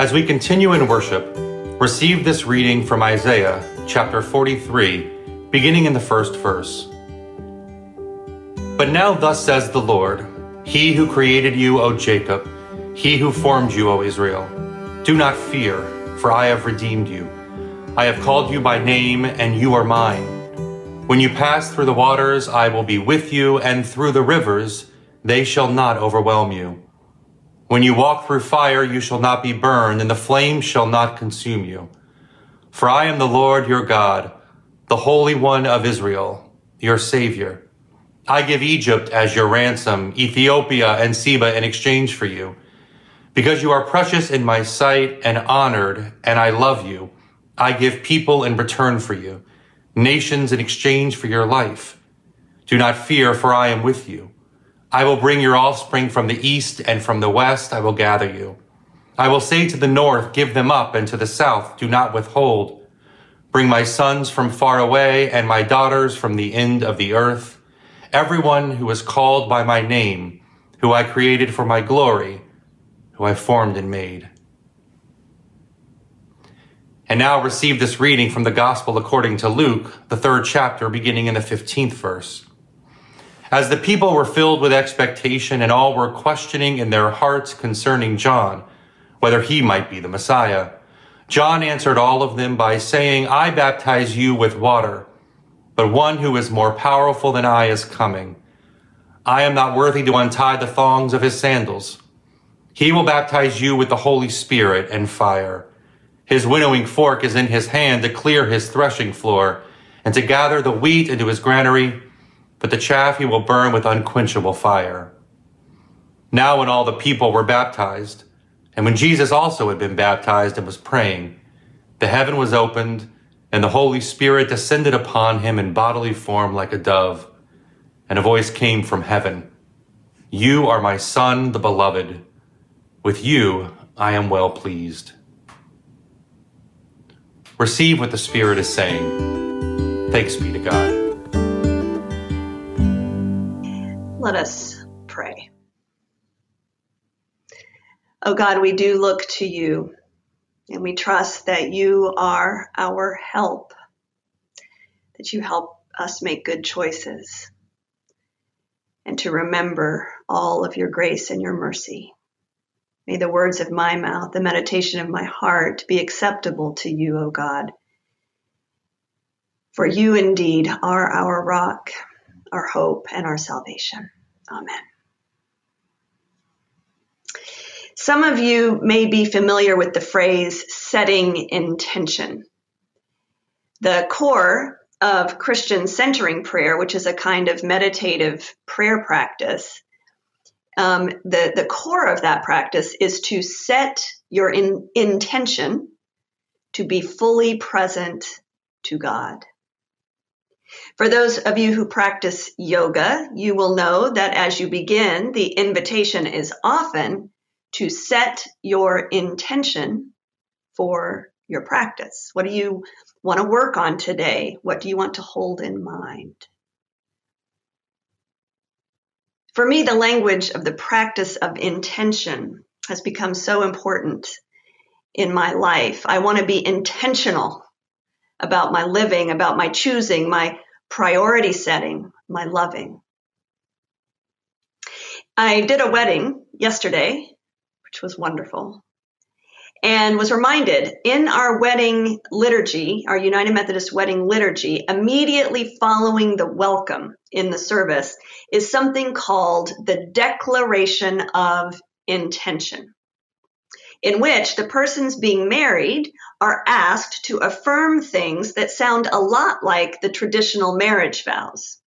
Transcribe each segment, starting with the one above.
As we continue in worship, receive this reading from Isaiah chapter 43, beginning in the first verse. But now, thus says the Lord, He who created you, O Jacob, He who formed you, O Israel, do not fear, for I have redeemed you. I have called you by name, and you are mine. When you pass through the waters, I will be with you, and through the rivers, they shall not overwhelm you. When you walk through fire, you shall not be burned, and the flame shall not consume you. For I am the Lord your God, the Holy One of Israel, your Savior. I give Egypt as your ransom, Ethiopia and Seba in exchange for you. Because you are precious in my sight and honored, and I love you, I give people in return for you, nations in exchange for your life. Do not fear, for I am with you. I will bring your offspring from the east, and from the west I will gather you. I will say to the north, Give them up, and to the south, Do not withhold. Bring my sons from far away, and my daughters from the end of the earth. Everyone who is called by my name, who I created for my glory, who I formed and made. And now receive this reading from the Gospel according to Luke, the third chapter, beginning in the 15th verse. As the people were filled with expectation and all were questioning in their hearts concerning John, whether he might be the Messiah, John answered all of them by saying, I baptize you with water, but one who is more powerful than I is coming. I am not worthy to untie the thongs of his sandals. He will baptize you with the Holy Spirit and fire. His winnowing fork is in his hand to clear his threshing floor and to gather the wheat into his granary but the chaff he will burn with unquenchable fire. Now, when all the people were baptized, and when Jesus also had been baptized and was praying, the heaven was opened, and the Holy Spirit descended upon him in bodily form like a dove, and a voice came from heaven You are my Son, the Beloved. With you I am well pleased. Receive what the Spirit is saying. Thanks be to God. Let us pray. Oh God, we do look to you and we trust that you are our help, that you help us make good choices and to remember all of your grace and your mercy. May the words of my mouth, the meditation of my heart be acceptable to you, O God. For you indeed are our rock our hope, and our salvation. Amen. Some of you may be familiar with the phrase setting intention. The core of Christian centering prayer, which is a kind of meditative prayer practice, um, the, the core of that practice is to set your in, intention to be fully present to God. For those of you who practice yoga, you will know that as you begin, the invitation is often to set your intention for your practice. What do you want to work on today? What do you want to hold in mind? For me, the language of the practice of intention has become so important in my life. I want to be intentional about my living, about my choosing, my priority setting, my loving. I did a wedding yesterday, which was wonderful, and was reminded in our wedding liturgy, our United Methodist wedding liturgy, immediately following the welcome in the service is something called the Declaration of Intention in which the persons being married are asked to affirm things that sound a lot like the traditional marriage vows.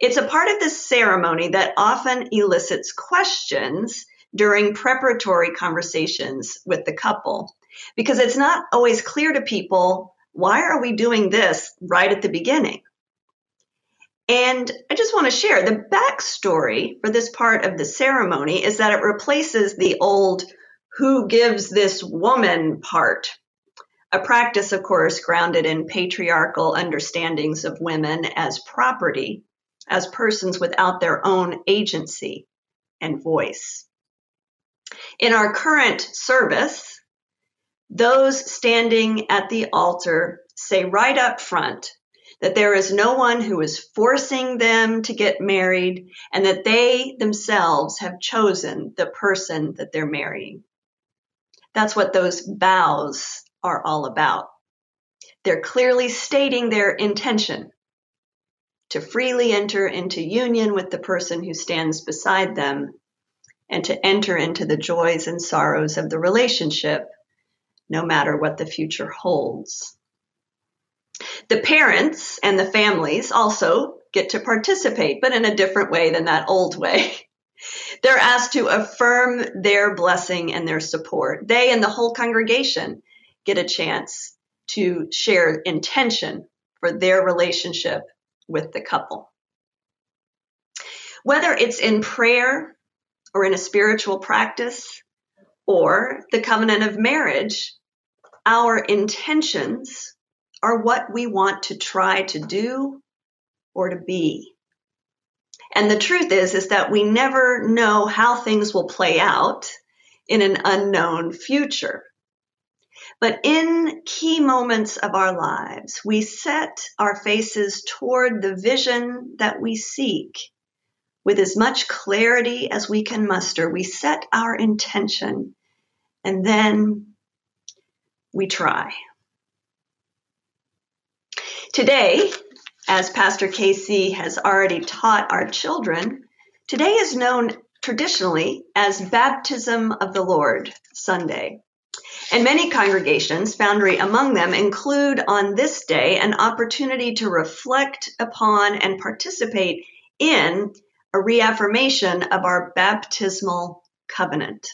It's a part of this ceremony that often elicits questions during preparatory conversations with the couple because it's not always clear to people why are we doing this right at the beginning? And I just want to share the backstory for this part of the ceremony is that it replaces the old who gives this woman part? A practice, of course, grounded in patriarchal understandings of women as property, as persons without their own agency and voice. In our current service, those standing at the altar say right up front that there is no one who is forcing them to get married and that they themselves have chosen the person that they're marrying. That's what those vows are all about. They're clearly stating their intention to freely enter into union with the person who stands beside them and to enter into the joys and sorrows of the relationship, no matter what the future holds. The parents and the families also get to participate, but in a different way than that old way. They're asked to affirm their blessing and their support. They and the whole congregation get a chance to share intention for their relationship with the couple. Whether it's in prayer or in a spiritual practice or the covenant of marriage, our intentions are what we want to try to do or to be. And the truth is is that we never know how things will play out in an unknown future. But in key moments of our lives, we set our faces toward the vision that we seek with as much clarity as we can muster. We set our intention and then we try. Today, as Pastor Casey has already taught our children, today is known traditionally as Baptism of the Lord Sunday. And many congregations, Foundry among them, include on this day an opportunity to reflect upon and participate in a reaffirmation of our baptismal covenant.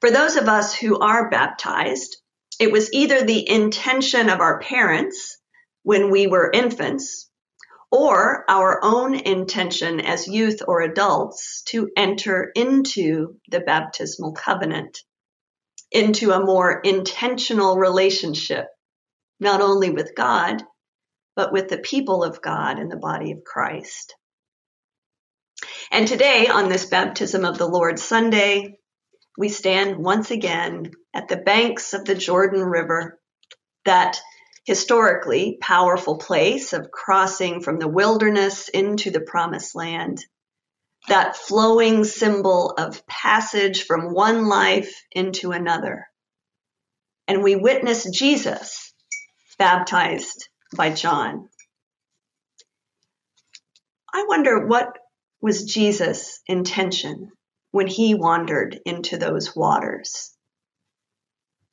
For those of us who are baptized, it was either the intention of our parents when we were infants or our own intention as youth or adults to enter into the baptismal covenant into a more intentional relationship, not only with God, but with the people of God and the body of Christ. And today, on this Baptism of the Lord Sunday, we stand once again at the banks of the Jordan River, that historically powerful place of crossing from the wilderness into the promised land that flowing symbol of passage from one life into another. And we witness Jesus baptized by John. I wonder what was Jesus' intention when he wandered into those waters?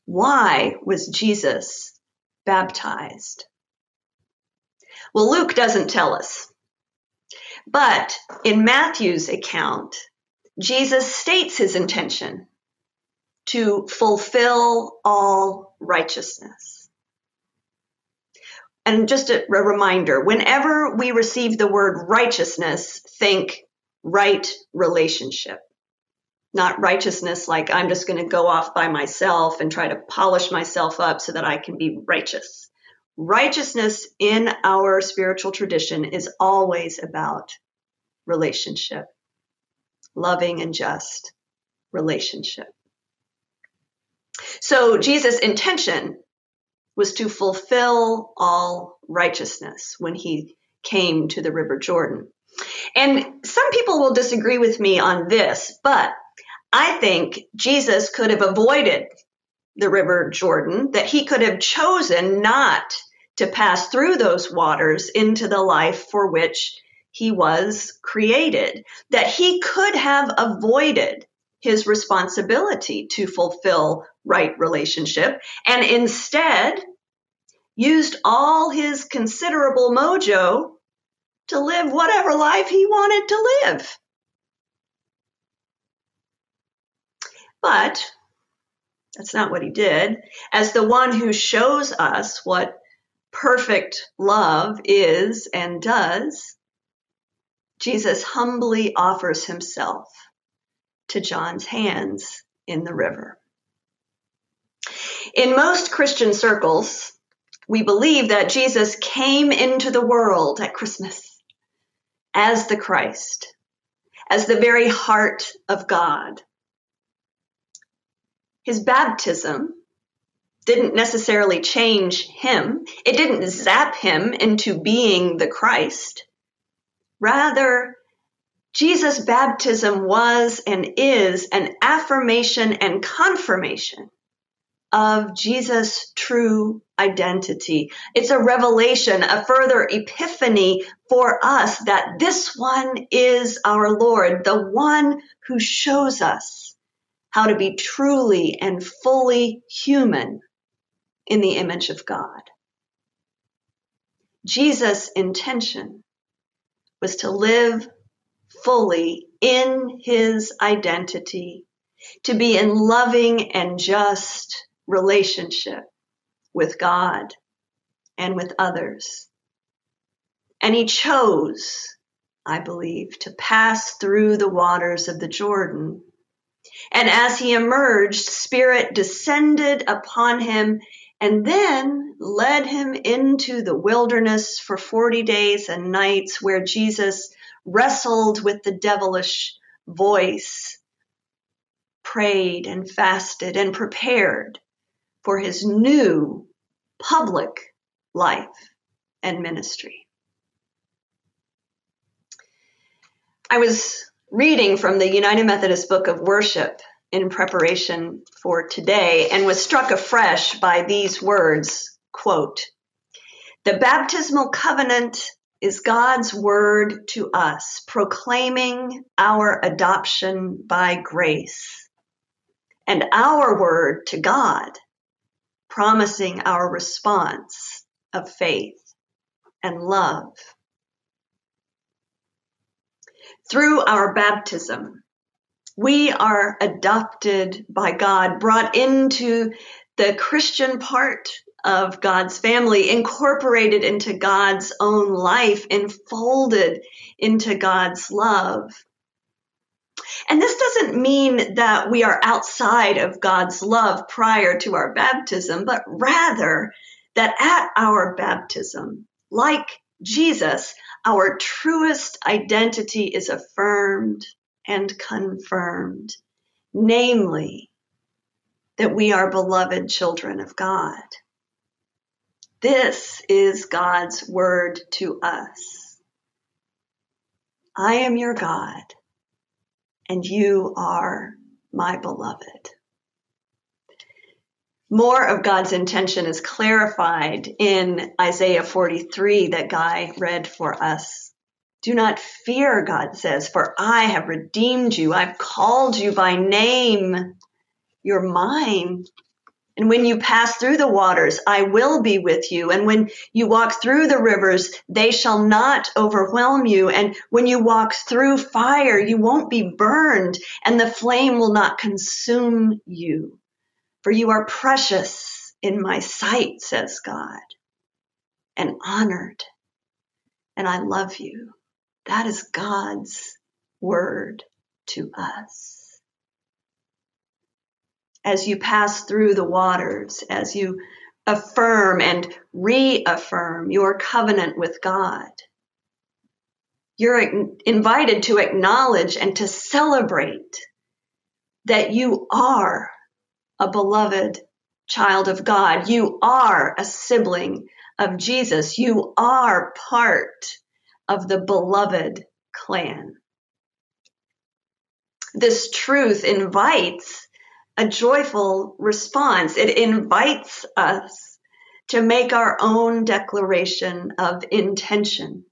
Why was Jesus baptized? Well, Luke doesn't tell us. But in Matthew's account, Jesus states his intention to fulfill all righteousness. And just a, reminder whenever we receive the word righteousness, think right relationship. Not righteousness like I'm just going to go off by myself and try to polish myself up so that I can be righteous. Righteousness in our spiritual tradition is always about relationship, loving and just relationship. So Jesus' intention was to fulfill all righteousness when he came to the River Jordan. And some people will disagree with me on this, but I think Jesus could have avoided the River Jordan, that he could have chosen not to pass through those waters into the life for which he was created, that he could have avoided his responsibility to fulfill right relationship and instead used all his considerable mojo to live whatever life he wanted to live. But that's not what he did. As the one who shows us what perfect love is and does, Jesus humbly offers himself to John's hands in the river. In most Christian circles, we believe that Jesus came into the world at Christmas as the Christ, as the very heart of God. His baptism didn't necessarily change him. It didn't zap him into being the Christ. Rather, Jesus' baptism was and is an affirmation and confirmation of Jesus' true identity. It's a revelation, a further epiphany for us that this one is our Lord, the one who shows us how to be truly and fully human in the image of God. Jesus' intention was to live fully in his identity, to be in loving and just relationship with God and with others. And he chose, I believe, to pass through the waters of the Jordan. And as he emerged, Spirit descended upon him and then led him into the wilderness for 40 days and nights where Jesus wrestled with the devilish voice, prayed and fasted and prepared for his new public life and ministry. I was reading from the United Methodist Book of Worship in preparation for today and was struck afresh by these words quote the baptismal covenant is God's word to us, proclaiming our adoption by grace, and our word to God, promising our response of faith and love. Through our baptism, we are adopted by God, brought into the Christian part of God's family, incorporated into God's own life, enfolded into God's love. And this doesn't mean that we are outside of God's love prior to our baptism, but rather that at our baptism, like Jesus, our truest identity is affirmed and confirmed, namely, that we are beloved children of God. This is God's word to us. I am your God, and you are my beloved. More of God's intention is clarified in Isaiah 43 that Guy read for us. Do not fear, God says, for I have redeemed you. I've called you by name. You're mine. And when you pass through the waters, I will be with you. And when you walk through the rivers, they shall not overwhelm you. And when you walk through fire, you won't be burned, and the flame will not consume you. For you are precious in my sight, says God, and honored. And I love you. That is God's word to us. As you pass through the waters, as you affirm and reaffirm your covenant with God, you're invited to acknowledge and to celebrate that you are a beloved child of God. You are a sibling of Jesus. You are part of the beloved clan. This truth invites a joyful response. It invites us to make our own declaration of intention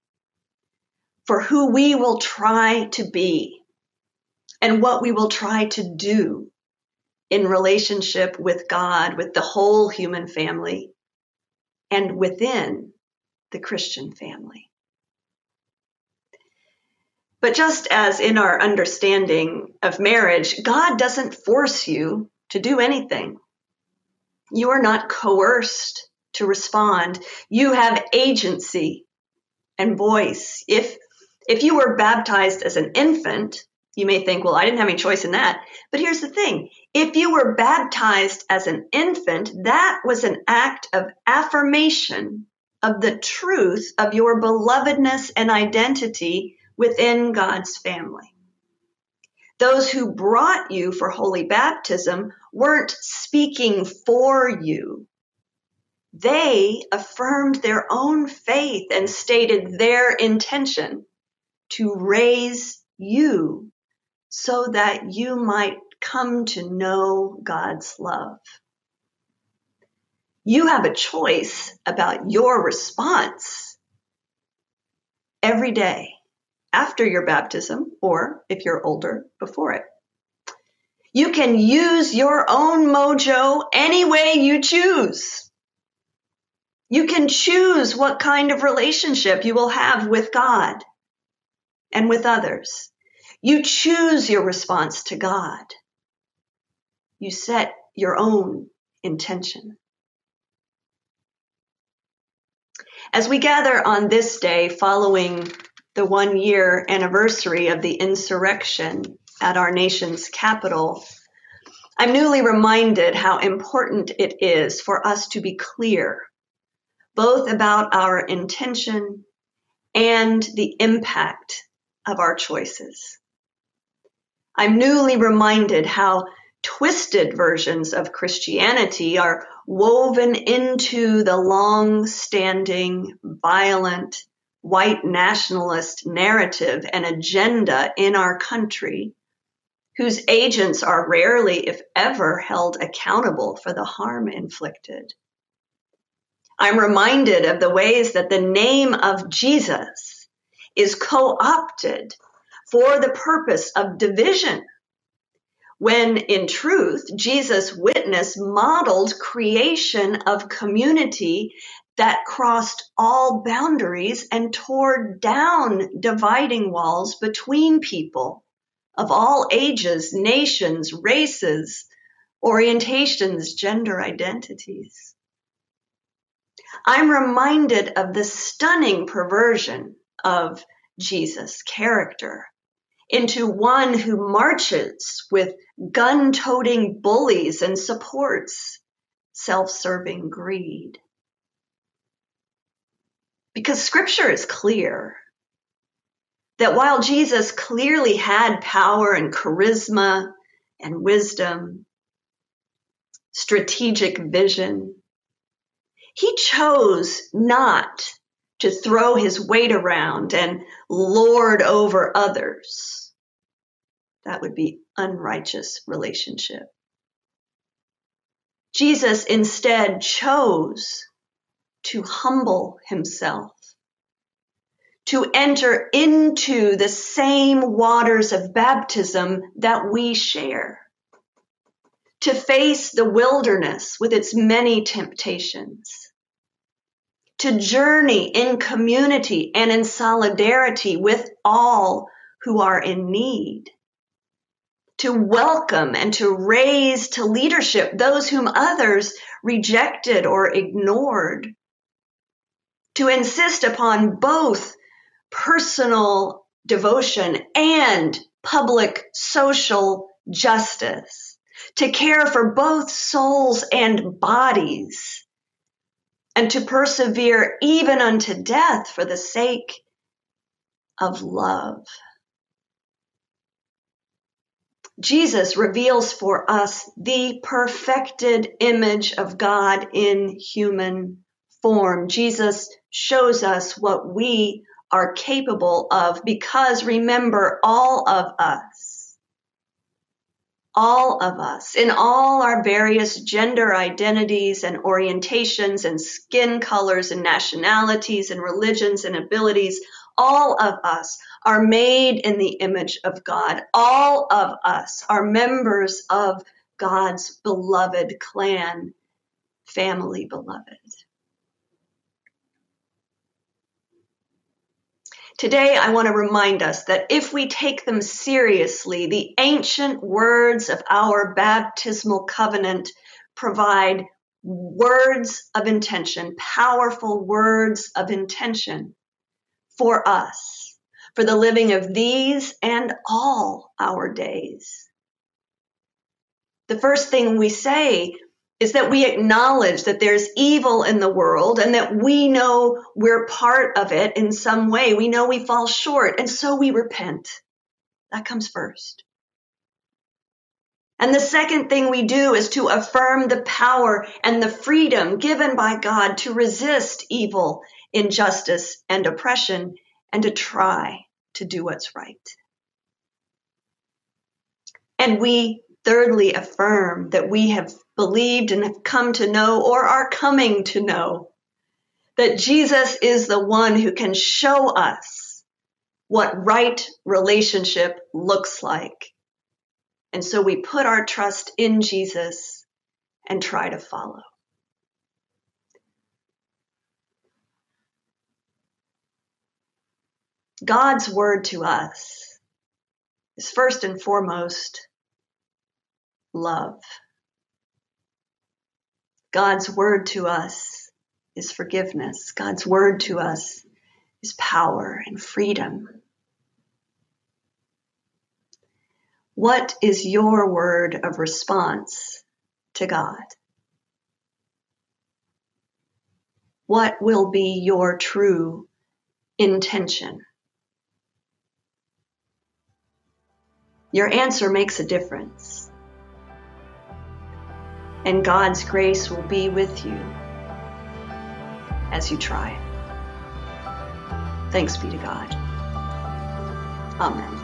for who we will try to be and what we will try to do in relationship with God, with the whole human family, and within the Christian family. But just as in our understanding of marriage, God doesn't force you to do anything. You are not coerced to respond. You have agency and voice. If if you were baptized as an infant, you may think, well, I didn't have any choice in that. But here's the thing. If you were baptized as an infant, that was an act of affirmation of the truth of your belovedness and identity within God's family. Those who brought you for holy baptism weren't speaking for you. They affirmed their own faith and stated their intention to raise you so that you might come to know God's love. You have a choice about your response every day after your baptism, or if you're older, before it. You can use your own mojo any way you choose. You can choose what kind of relationship you will have with God and with others. You choose your response to God. You set your own intention. As we gather on this day following the one year anniversary of the insurrection at our nation's capital, I'm newly reminded how important it is for us to be clear, both about our intention and the impact of our choices. I'm newly reminded how twisted versions of Christianity are woven into the long standing, violent, white nationalist narrative and agenda in our country, whose agents are rarely, if ever, held accountable for the harm inflicted. I'm reminded of the ways that the name of Jesus is co opted for the purpose of division when in truth, Jesus' witness modeled creation of community that crossed all boundaries and tore down dividing walls between people of all ages, nations, races, orientations, gender identities. I'm reminded of the stunning perversion of Jesus' character into one who marches with gun toting bullies and supports self serving greed. Because scripture is clear that while Jesus clearly had power and charisma and wisdom, strategic vision, he chose not to throw his weight around and lord over others that would be unrighteous relationship. Jesus instead chose to humble himself, to enter into the same waters of baptism that we share, to face the wilderness with its many temptations, to journey in community and in solidarity with all who are in need to welcome and to raise to leadership those whom others rejected or ignored, to insist upon both personal devotion and public social justice, to care for both souls and bodies, and to persevere even unto death for the sake of love. Jesus reveals for us the perfected image of God in human form. Jesus shows us what we are capable of because remember, all of us, all of us, in all our various gender identities and orientations and skin colors and nationalities and religions and abilities, all of us are made in the image of God. All of us are members of God's beloved clan, family beloved. Today, I want to remind us that if we take them seriously, the ancient words of our baptismal covenant provide words of intention, powerful words of intention for us, for the living of these and all our days. The first thing we say is that we acknowledge that there's evil in the world and that we know we're part of it in some way. We know we fall short, and so we repent. That comes first. And the second thing we do is to affirm the power and the freedom given by God to resist evil, injustice, and oppression, and to try to do what's right. And we thirdly affirm that we have believed and have come to know or are coming to know that Jesus is the one who can show us what right relationship looks like. And so we put our trust in Jesus and try to follow. God's word to us is first and foremost love. God's word to us is forgiveness. God's word to us is power and freedom. What is your word of response to God? What will be your true intention? Your answer makes a difference and God's grace will be with you as you try. Thanks be to God. Amen.